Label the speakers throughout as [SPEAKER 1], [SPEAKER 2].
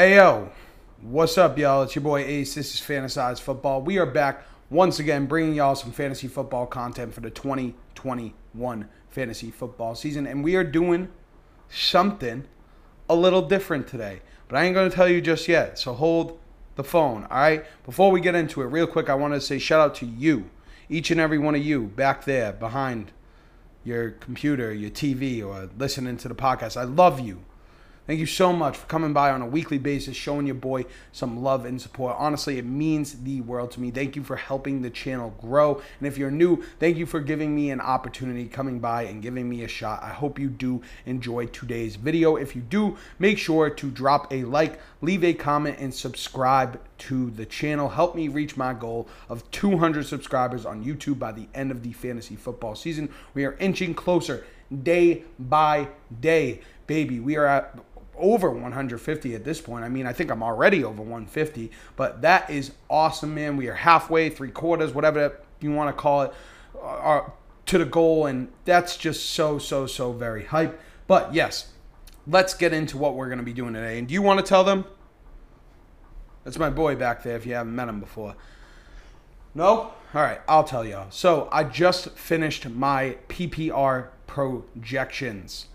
[SPEAKER 1] Hey yo, what's up, y'all? It's your boy Ace. This is Fantasize Football. We are back once again bringing y'all some fantasy football content for the 2021 fantasy football season, and we are doing something a little different today. But I ain't gonna tell you just yet. So hold the phone, all right? Before we get into it, real quick, I want to say shout out to you, each and every one of you back there behind your computer, your TV, or listening to the podcast. I love you. Thank you so much for coming by on a weekly basis, showing your boy some love and support. Honestly, it means the world to me. Thank you for helping the channel grow. And if you're new, thank you for giving me an opportunity coming by and giving me a shot. I hope you do enjoy today's video. If you do, make sure to drop a like, leave a comment, and subscribe to the channel. Help me reach my goal of 200 subscribers on YouTube by the end of the fantasy football season. We are inching closer day by day. Baby, we are at over 150 at this point. I mean, I think I'm already over 150, but that is awesome, man. We are halfway, three quarters, whatever you want to call it, uh, to the goal, and that's just so, so, so very hype. But yes, let's get into what we're going to be doing today. And do you want to tell them? That's my boy back there if you haven't met him before. No? All right, I'll tell y'all. So I just finished my PPR projections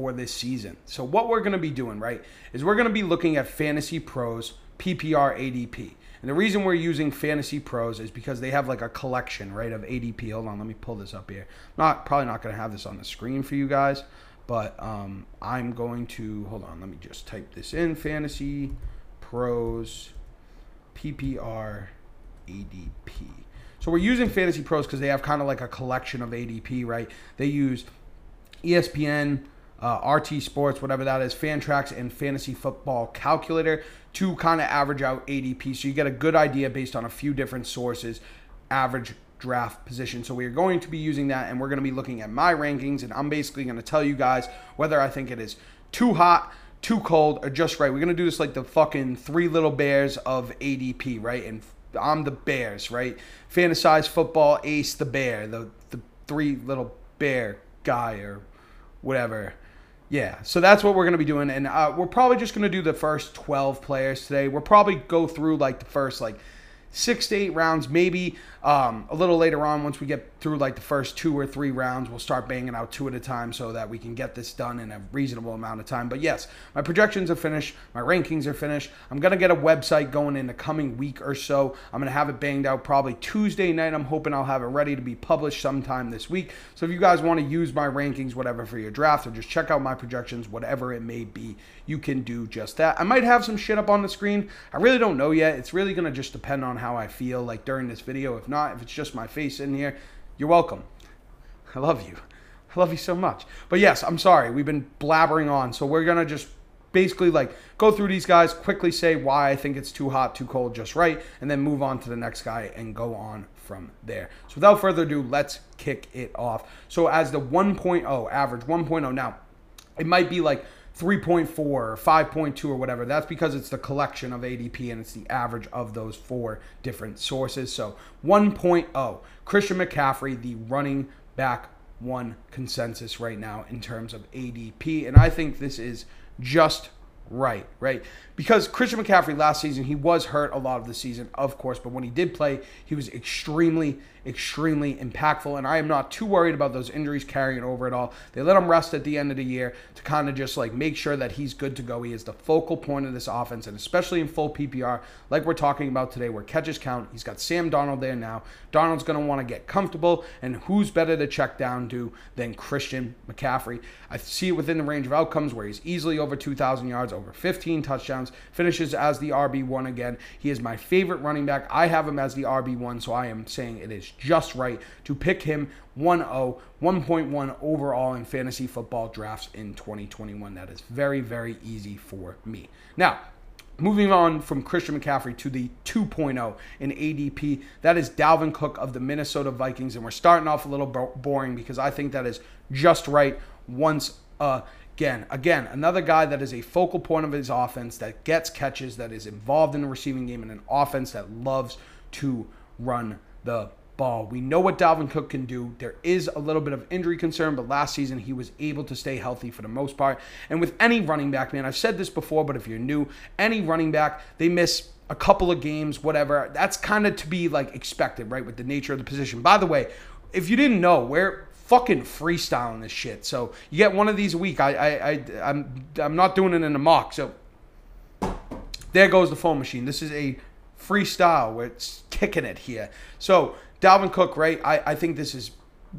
[SPEAKER 1] for this season. So what we're going to be doing, right, is we're going to be looking at Fantasy Pros PPR ADP. And the reason we're using Fantasy Pros is because they have like a collection, right, of ADP. Hold on, let me pull this up here. Not probably not going to have this on the screen for you guys, but um, I'm going to hold on. Let me just type this in: Fantasy Pros PPR ADP. So we're using Fantasy Pros because they have kind of like a collection of ADP, right? They use ESPN, uh, RT Sports, whatever that is, Fantrax, and Fantasy Football Calculator to kind of average out ADP. So you get a good idea based on a few different sources, average draft position. So we are going to be using that and we're going to be looking at my rankings and I'm basically going to tell you guys whether I think it is too hot, too cold, or just right. We're going to do this like the fucking three little bears of ADP, right? And I'm the bears, right? Fantasize football, ace the bear, the, the three little bear guy or whatever. Yeah, so that's what we're going to be doing. And uh, we're probably just going to do the first 12 players today. We'll probably go through like the first like six to eight rounds, maybe um, a little later on once we get through like the first two or three rounds we'll start banging out two at a time so that we can get this done in a reasonable amount of time. But yes my projections are finished. My rankings are finished. I'm to get a website going in the coming week or so. I'm to have it banged out probably tuesday night. I'm hoping i'll have it ready to be published sometime this week. So if you guys want to use my rankings whatever for your draft or just check out my projections whatever it may be you can do just that i might have some shit up on the screen i really don't know yet it's really going to just depend on how i feel like during this video if not, if it's just my face in here, you're welcome. I love you. I love you so much. But yes, I'm sorry. We've been blabbering on. So we're going to just basically like go through these guys, quickly say why I think it's too hot, too cold, just right, and then move on to the next guy and go on from there. So without further ado, let's kick it off. So as the 1.0 average 1.0 now, it might be like 3.4 or 5.2 or whatever. That's because it's the collection of ADP and it's the average of those four different sources. So 1.0, Christian McCaffrey, the running back one consensus right now in terms of ADP. And I think this is just right, right? Because Christian McCaffrey last season, he was hurt a lot of the season, of course, but when he did play, he was extremely, extremely impactful. And I am not too worried about those injuries carrying over at all. They let him rest at the end of the year to kind of just like make sure that he's good to go. He is the focal point of this offense, and especially in full PPR, like we're talking about today, where catches count. He's got Sam Darnold there now. Darnold's going to want to get comfortable, and who's better to check down to than Christian McCaffrey? I see it within the range of outcomes where he's easily over 2,000 yards, over 15 touchdowns, finishes as the RB1 again. He is my favorite running back. I have him as the RB1, so I am saying it is just right to pick him 1 0, 1.1 overall in fantasy football drafts in 2021. That is very, very easy for me. Now, Moving on from Christian McCaffrey to the 2.0 in ADP, that is Dalvin Cook of the Minnesota Vikings. And we're starting off a little boring because I think that is just right once again. Again, another guy that is a focal point of his offense that gets catches, that is involved in the receiving game, and an offense that loves to run the ball. We know what Dalvin Cook can do. There is a little bit of injury concern, but last season he was able to stay healthy for the most part. And with any running back, man, I've said this before, but if you're new, any running back, they miss a couple of games, whatever. That's kind of to be like expected, right? With the nature of the position. By the way, if you didn't know, we're fucking freestyling this shit. So you get one of these a week. I, I, I I'm, I'm not doing it in a mock. So there goes the phone machine. This is a freestyle where it's kicking it here. So Dalvin Cook, right? I, I think this is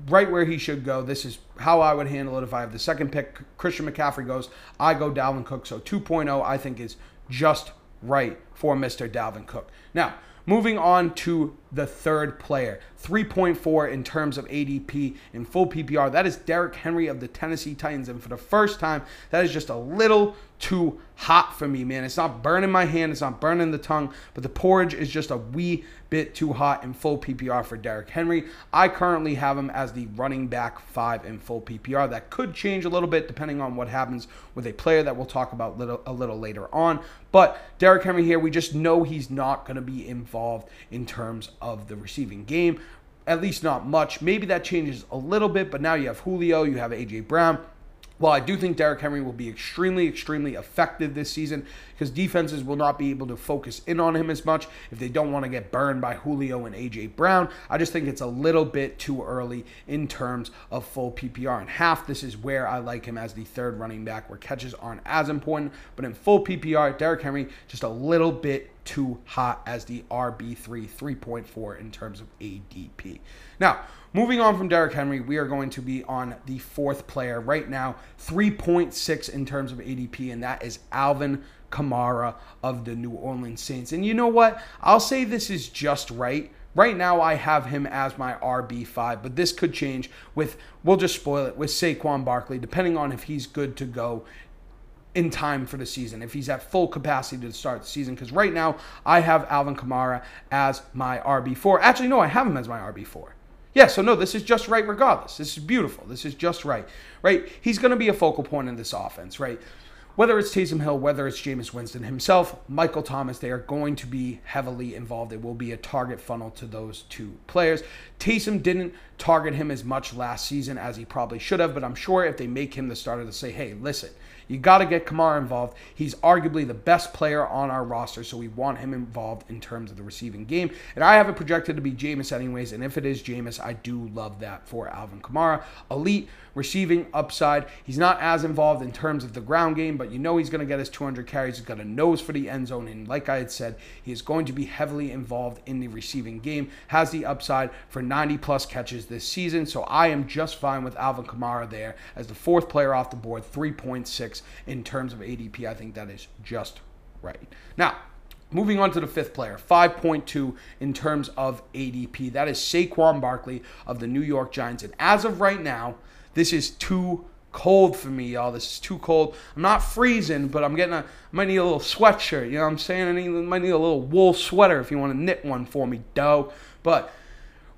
[SPEAKER 1] right where he should go. This is how I would handle it if I have the second pick. Christian McCaffrey goes. I go Dalvin Cook. So 2.0 I think is just right for Mr. Dalvin Cook. Now, moving on to the third player. 3.4 in terms of ADP in full PPR. That is Derrick Henry of the Tennessee Titans. And for the first time, that is just a little too hot for me, man. It's not burning my hand, it's not burning the tongue, but the porridge is just a wee bit too hot in full PPR for Derrick Henry. I currently have him as the running back five in full PPR. That could change a little bit depending on what happens with a player that we'll talk about little, a little later on. But Derrick Henry here, we just know he's not going to be involved in terms of the receiving game. At least not much. Maybe that changes a little bit, but now you have Julio, you have AJ Brown. Well, I do think Derrick Henry will be extremely, extremely effective this season because defenses will not be able to focus in on him as much if they don't want to get burned by Julio and AJ Brown. I just think it's a little bit too early in terms of full PPR. And half, this is where I like him as the third running back, where catches aren't as important. But in full PPR, Derrick Henry just a little bit too hot as the RB3, 3.4 in terms of ADP. Now, moving on from Derrick Henry, we are going to be on the fourth player right now, 3.6 in terms of ADP, and that is Alvin Kamara of the New Orleans Saints. And you know what? I'll say this is just right. Right now, I have him as my RB5, but this could change with, we'll just spoil it, with Saquon Barkley, depending on if he's good to go in time for the season, if he's at full capacity to start the season. Because right now, I have Alvin Kamara as my RB4. Actually, no, I have him as my RB4. Yeah, so no, this is just right regardless. This is beautiful. This is just right, right? He's going to be a focal point in this offense, right? Whether it's Taysom Hill, whether it's Jameis Winston himself, Michael Thomas, they are going to be heavily involved. It will be a target funnel to those two players. Taysom didn't target him as much last season as he probably should have, but I'm sure if they make him the starter, to say, hey, listen, you got to get Kamara involved. He's arguably the best player on our roster, so we want him involved in terms of the receiving game. And I have it projected to be Jameis anyways, and if it is Jameis, I do love that for Alvin Kamara. Elite receiving upside. He's not as involved in terms of the ground game, but you know he's going to get his 200 carries. He's got a nose for the end zone, and like I had said, he is going to be heavily involved in the receiving game. Has the upside for 90 plus catches this season, so I am just fine with Alvin Kamara there as the fourth player off the board, 3.6 in terms of ADP. I think that is just right. Now, Moving on to the fifth player, 5.2 in terms of ADP. That is Saquon Barkley of the New York Giants. And as of right now, this is too cold for me, y'all. This is too cold. I'm not freezing, but I'm getting a. I might need a little sweatshirt. You know what I'm saying? I, need, I might need a little wool sweater if you want to knit one for me, dough. But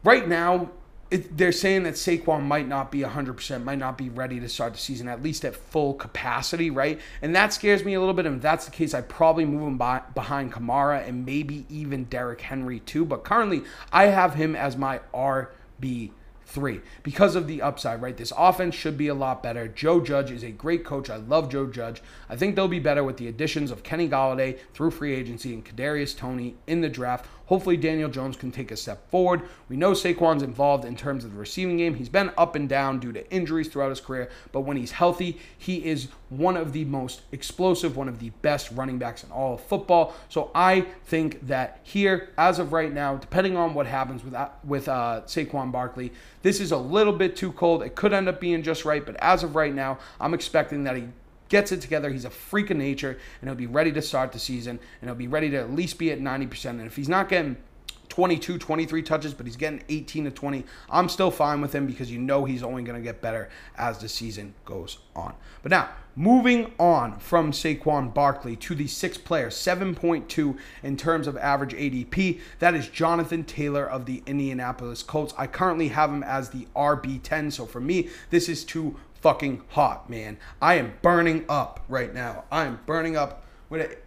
[SPEAKER 1] right now, it, they're saying that Saquon might not be 100%, might not be ready to start the season, at least at full capacity, right? And that scares me a little bit. And if that's the case, I'd probably move him by, behind Kamara and maybe even Derrick Henry too. But currently, I have him as my RB three because of the upside, right? This offense should be a lot better. Joe Judge is a great coach. I love Joe Judge. I think they'll be better with the additions of Kenny Golladay through free agency and Kadarius Toney in the draft. Hopefully, Daniel Jones can take a step forward. We know Saquon's involved in terms of the receiving game. He's been up and down due to injuries throughout his career, but when he's healthy, he is one of the most explosive, one of the best running backs in all of football. So I think that here, as of right now, depending on what happens with with uh, Saquon Barkley, this is a little bit too cold. It could end up being just right, but as of right now, I'm expecting that he gets it together. He's a freak of nature, and he'll be ready to start the season, and he'll be ready to at least be at 90%. And if he's not getting 22, 23 touches, but he's getting 18 to 20. I'm still fine with him because you know he's only going to get better as the season goes on. But now, moving on from Saquon Barkley to the sixth player, 7.2 in terms of average ADP. That is Jonathan Taylor of the Indianapolis Colts. I currently have him as the RB10. So for me, this is too fucking hot, man. I am burning up right now. I am burning up with it.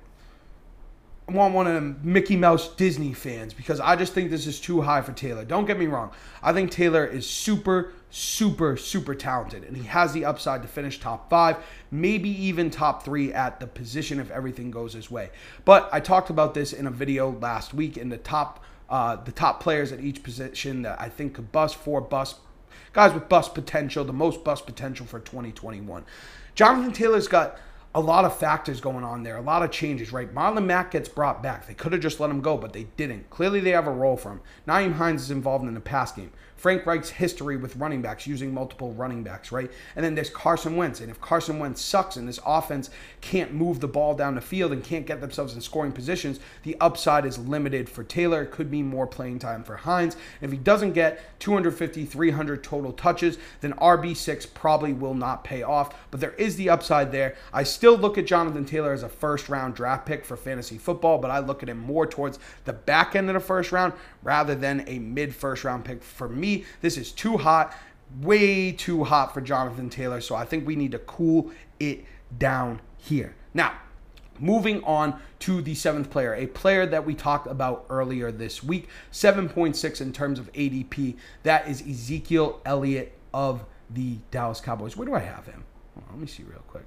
[SPEAKER 1] I want one of them Mickey Mouse Disney fans because I just think this is too high for Taylor. Don't get me wrong. I think Taylor is super, super, super talented, and he has the upside to finish top five, maybe even top three at the position if everything goes his way. But I talked about this in a video last week in the top. Uh, the top players at each position that I think could bust four bust guys with bust potential, the most bust potential for 2021. Jonathan Taylor's got a lot of factors going on there, a lot of changes, right? Marlon Mack gets brought back. They could have just let him go, but they didn't. Clearly, they have a role for him. Nyheim Hines is involved in the pass game. Frank Reich's history with running backs, using multiple running backs, right? And then there's Carson Wentz. And if Carson Wentz sucks and this offense can't move the ball down the field and can't get themselves in scoring positions, the upside is limited for Taylor. It could be more playing time for Hines. If he doesn't get 250, 300 total touches, then RB6 probably will not pay off. But there is the upside there. I still look at Jonathan Taylor as a first round draft pick for fantasy football, but I look at him more towards the back end of the first round rather than a mid first round pick for me this is too hot, way too hot for Jonathan Taylor. So I think we need to cool it down here. Now, Moving on to the seventh player, a player that we talked about earlier this week, 7.6 in terms of ADP. That is Ezekiel Elliott of the Dallas Cowboys. Where do I have him? Let me see real quick.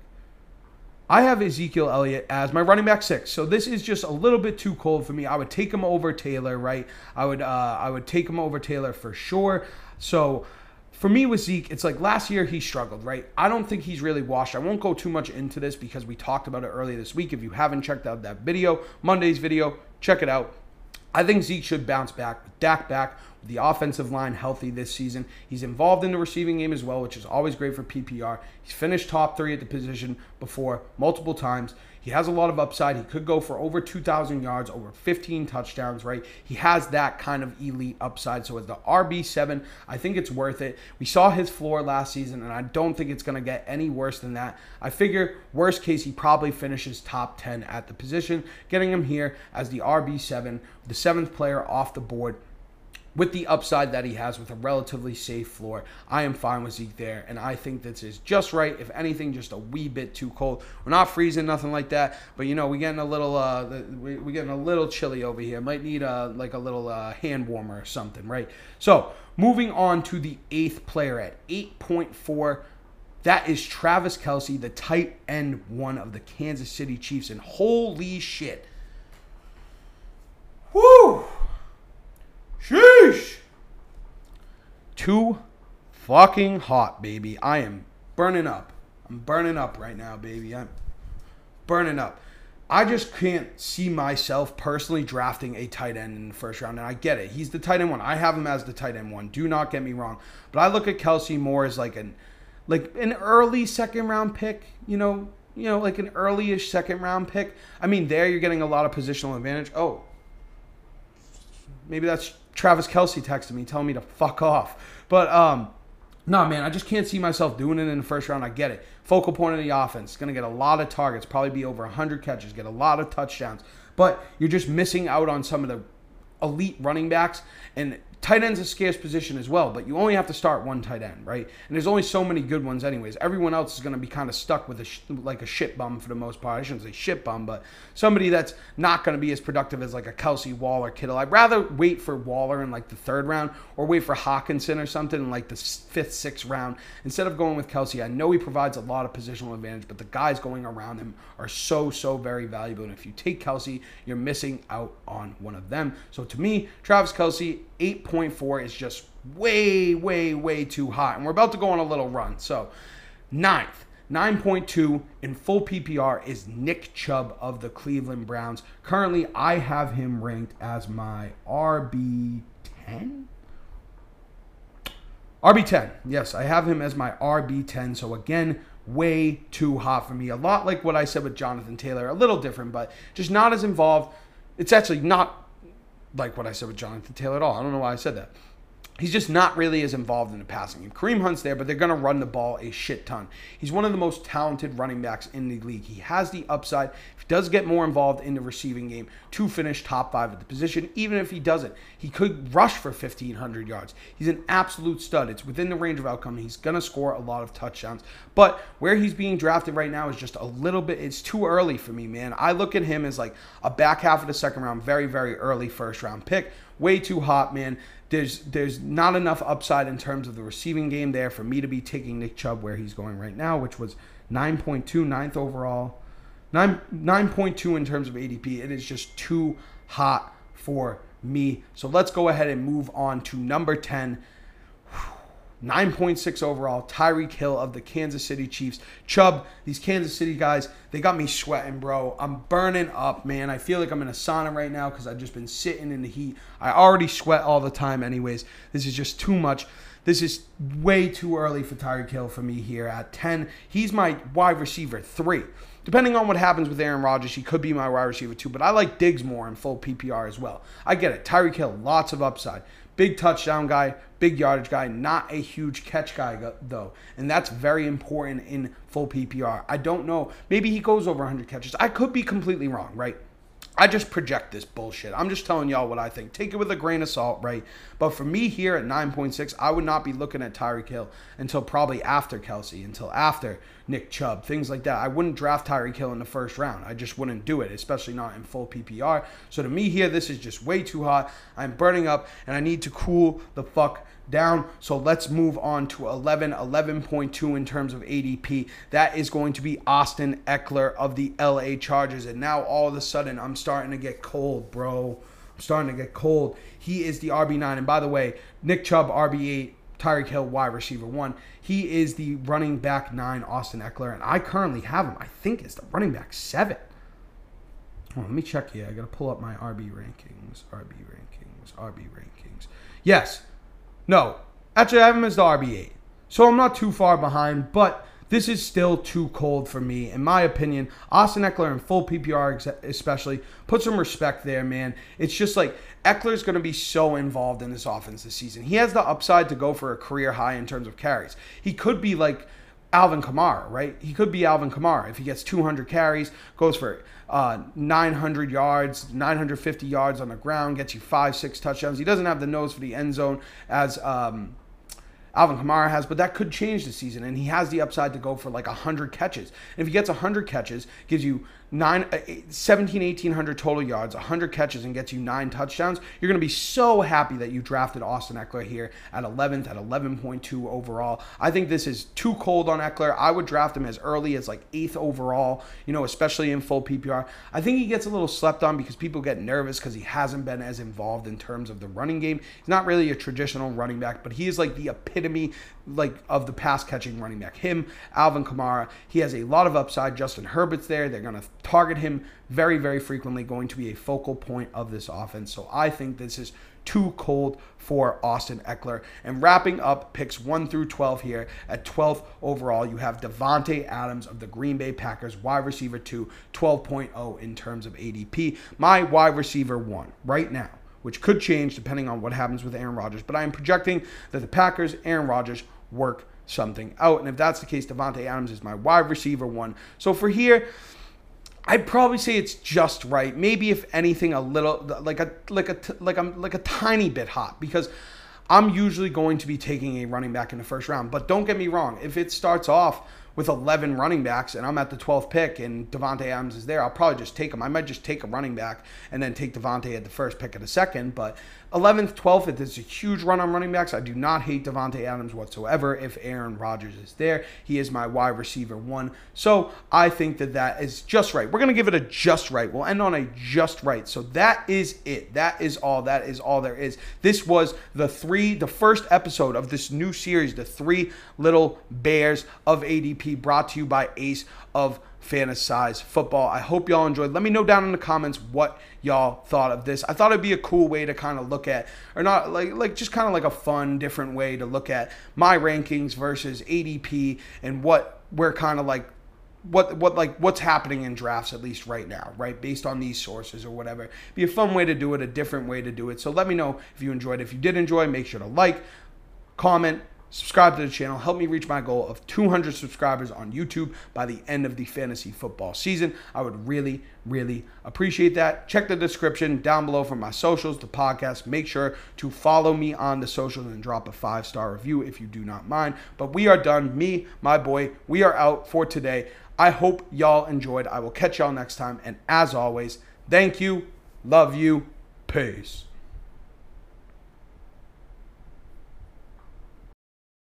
[SPEAKER 1] I have Ezekiel Elliott as my running back six. So this is just a little bit too cold for me. I would take him over Taylor, right? I would uh, I would take him over Taylor for sure. So for me with Zeke, it's like last year he struggled, right? I don't think he's really washed. I won't go too much into this because we talked about it earlier this week. If you haven't checked out that video, Monday's video, check it out. I think Zeke should bounce back. with Dak back the offensive line healthy this season. He's involved in the receiving game as well, which is always great for PPR. He's finished top three at the position before multiple times. He has a lot of upside. He could go for over 2,000 yards, over 15 touchdowns, right? He has that kind of elite upside. So, as the RB7, I think it's worth it. We saw his floor last season, and I don't think it's going to get any worse than that. I figure, worst case, he probably finishes top 10 at the position, getting him here as the RB7, the seventh player off the board with the upside that he has with a relatively safe floor, I am fine with Zeke there. And I think this is just right. If anything, just a wee bit too cold. We're not freezing, nothing like that. But you know, we're getting a little, uh, we're getting a little chilly over here. Might need a uh, like a little uh, hand warmer or something, right? So moving on to the eighth player at 8.4. That is Travis Kelce, the tight end one of the Kansas City Chiefs. And holy shit. Too fucking hot, baby. I am burning up. I'm burning up right now, baby. I'm burning up. I just can't see myself personally drafting a tight end in the first round. And I get it. He's the tight end one. I have him as the tight end one. Do not get me wrong. But I look at Kelce more as like an like an early second round pick, you know, you know, like an early-ish second round pick. I mean, there you're getting a lot of positional advantage. Oh, maybe that's Travis Kelce texting me telling me to fuck off. But um, no, man, I just can't see myself doing it in the first round. I get it. Focal point of the offense. Going to get a lot of targets, probably be over 100 catches, get a lot of touchdowns. But you're just missing out on some of the elite running backs. And Tight end's a scarce position as well, but you only have to start one tight end, right? And there's only so many good ones, anyways. Everyone else is going to be kind of stuck with a sh- like a shit bum for the most part. I shouldn't say shit bum, but somebody that's not going to be as productive as like a Kelce Waller Kittle. I'd rather wait for Waller in like the third round or wait for Hockenson or something in like the fifth, sixth round instead of going with Kelce. I know he provides a lot of positional advantage, but the guys going around him are so so very valuable. And if you take Kelce, you're missing out on one of them. So to me, Travis Kelce 8.4 is just way, way, way too hot. And we're about to go on a little run. So, ninth, 9.2 in full PPR is Nick Chubb of the Cleveland Browns. Currently, I have him ranked as my RB10. RB10. Yes, I have him as my RB10. So, again, way too hot for me. A lot like what I said with Jonathan Taylor. A little different, but just not as involved. It's actually not like what I said with Jonathan Taylor at all. I don't know why I said that. He's just not really as involved in the passing game. Kareem Hunt's there, but they're going to run the ball a shit ton. He's one of the most talented running backs in the league. He has the upside. If he does get more involved in the receiving game to finish top five at the position, even if he doesn't, he could rush for 1,500 yards. He's an absolute stud. It's within the range of outcome. He's going to score a lot of touchdowns. But where he's being drafted right now is just a little bit, it's too early for me, man. I look at him as like a back half of the second round, very, very early first round pick. Way too hot, man there's there's not enough upside in terms of the receiving game there for me to be taking Nick Chubb where he's going right now, which was 9.2, ninth overall. 9, 9.2 in terms of ADP. It is just too hot for me. So let's go ahead and move on to number 10. 9.6 overall. Tyreek Hill of the Kansas City Chiefs. Chubb, these Kansas City guys, they got me sweating, bro. I'm burning up, man. I feel like I'm in a sauna right now because I've just been sitting in the heat. I already sweat all the time, anyways. This is just too much. This is way too early for Tyreek Hill for me here at 10. He's my wide receiver three. Depending on what happens with Aaron Rodgers, he could be my wide receiver too. But I like Diggs more in full PPR as well. I get it. Tyreek Hill, lots of upside. Big touchdown guy, big yardage guy, not a huge catch guy though. And that's very important in full PPR. I don't know. Maybe he goes over 100 catches. I could be completely wrong, right? I just project this bullshit. I'm just telling y'all what I think. Take it with a grain of salt, right? But for me here at 9.6, I would not be looking at Tyreek Hill until probably after Kelce, until after Nick Chubb, things like that. I wouldn't draft Tyreek Hill in the first round. I just wouldn't do it, especially not in full PPR. So to me here, this is just way too hot. I'm burning up and I need to cool the fuck down. So let's move on to 11, 11.2 in terms of ADP. That is going to be Austin Ekeler of the LA Chargers. And now all of a sudden, I'm starting to get cold, bro. I'm starting to get cold. He is the RB9. And by the way, Nick Chubb, RB8. Tyreek Hill, wide receiver one. He is the running back nine, Austin Ekeler, and I currently have him. I think is the running back seven. Let me check here. I gotta pull up my RB rankings. RB rankings. RB rankings. Yes, no, actually, I have him as the RB8. So I'm not too far behind, but this is still too cold for me. In my opinion, Austin Ekeler in full PPR, especially, put some respect there, man. It's just like Ekeler's going to be so involved in this offense this season. He has the upside to go for a career high in terms of carries. He could be like Alvin Kamara, right? He could be Alvin Kamara if he gets 200 carries, goes for uh, 900 yards, 950 yards on the ground, gets you five, six touchdowns. He doesn't have the nose for the end zone as um, Alvin Kamara has, but that could change the season. And he has the upside to go for like 100 catches. And if he gets 100 catches, gives you nine, uh, 17, 1800 total yards, 100 catches, and gets you nine touchdowns, you're going to be so happy that you drafted Austin Ekeler here at 11th, at 11.2 overall. I think this is too cold on Ekeler. I would draft him as early as like eighth overall, you know, especially in full PPR. I think he gets a little slept on because people get nervous because he hasn't been as involved in terms of the running game. He's not really a traditional running back, but he is like the epitome like of the pass catching running back. Him, Alvin Kamara, he has a lot of upside. Justin Herbert's there. They're going to target him very, very frequently, going to be a focal point of this offense. So I think this is too cold for Austin Ekeler. And wrapping up picks 1 through 12 here at 12th overall, you have Davante Adams of the Green Bay Packers, wide receiver 2, 12.0 in terms of ADP. My wide receiver 1 right now which could change depending on what happens with Aaron Rodgers. But I am projecting that the Packers, Aaron Rodgers, work something out. And if that's the case, Davante Adams is my wide receiver one. So for here, I'd probably say it's just right. Maybe if anything, a little like a like a like a like a tiny bit hot because I'm usually going to be taking a running back in the first round. But don't get me wrong, if it starts off with 11 running backs and I'm at the 12th pick and Davante Adams is there, I'll probably just take him. I might just take a running back and then take Davante at the first pick of the second. But 11th, 12th, it is a huge run on running backs. I do not hate Davante Adams whatsoever if Aaron Rodgers is there. He is my wide receiver one. So I think that that is just right. We're going to give it a just right. We'll end on a just right. So that is it. That is all. That is all there is. This was the three, the first episode of this new series, The Three Little Bears of ADP, brought to you by Ace of Fantasize Football. I hope y'all enjoyed. Let me know down in the comments what y'all thought of this. I thought it'd be a cool way to kind of look at, or not like like just kind of like a fun, different way to look at my rankings versus ADP and what we're kind of like what what like what's happening in drafts at least right now, right? Based on these sources or whatever. Be a fun way to do it, a different way to do it. So let me know if you enjoyed. If you did enjoy, make sure to like, comment, subscribe to the channel. Help me reach my goal of 200 subscribers on YouTube by the end of the fantasy football season. I would really, really appreciate that. Check the description down below for my socials, the podcast. Make sure to follow me on the socials and drop a five star review if you do not mind. But we are done. Me, my boy, we are out for today. I hope y'all enjoyed. I will catch y'all next time. And as always, thank you, love you, peace.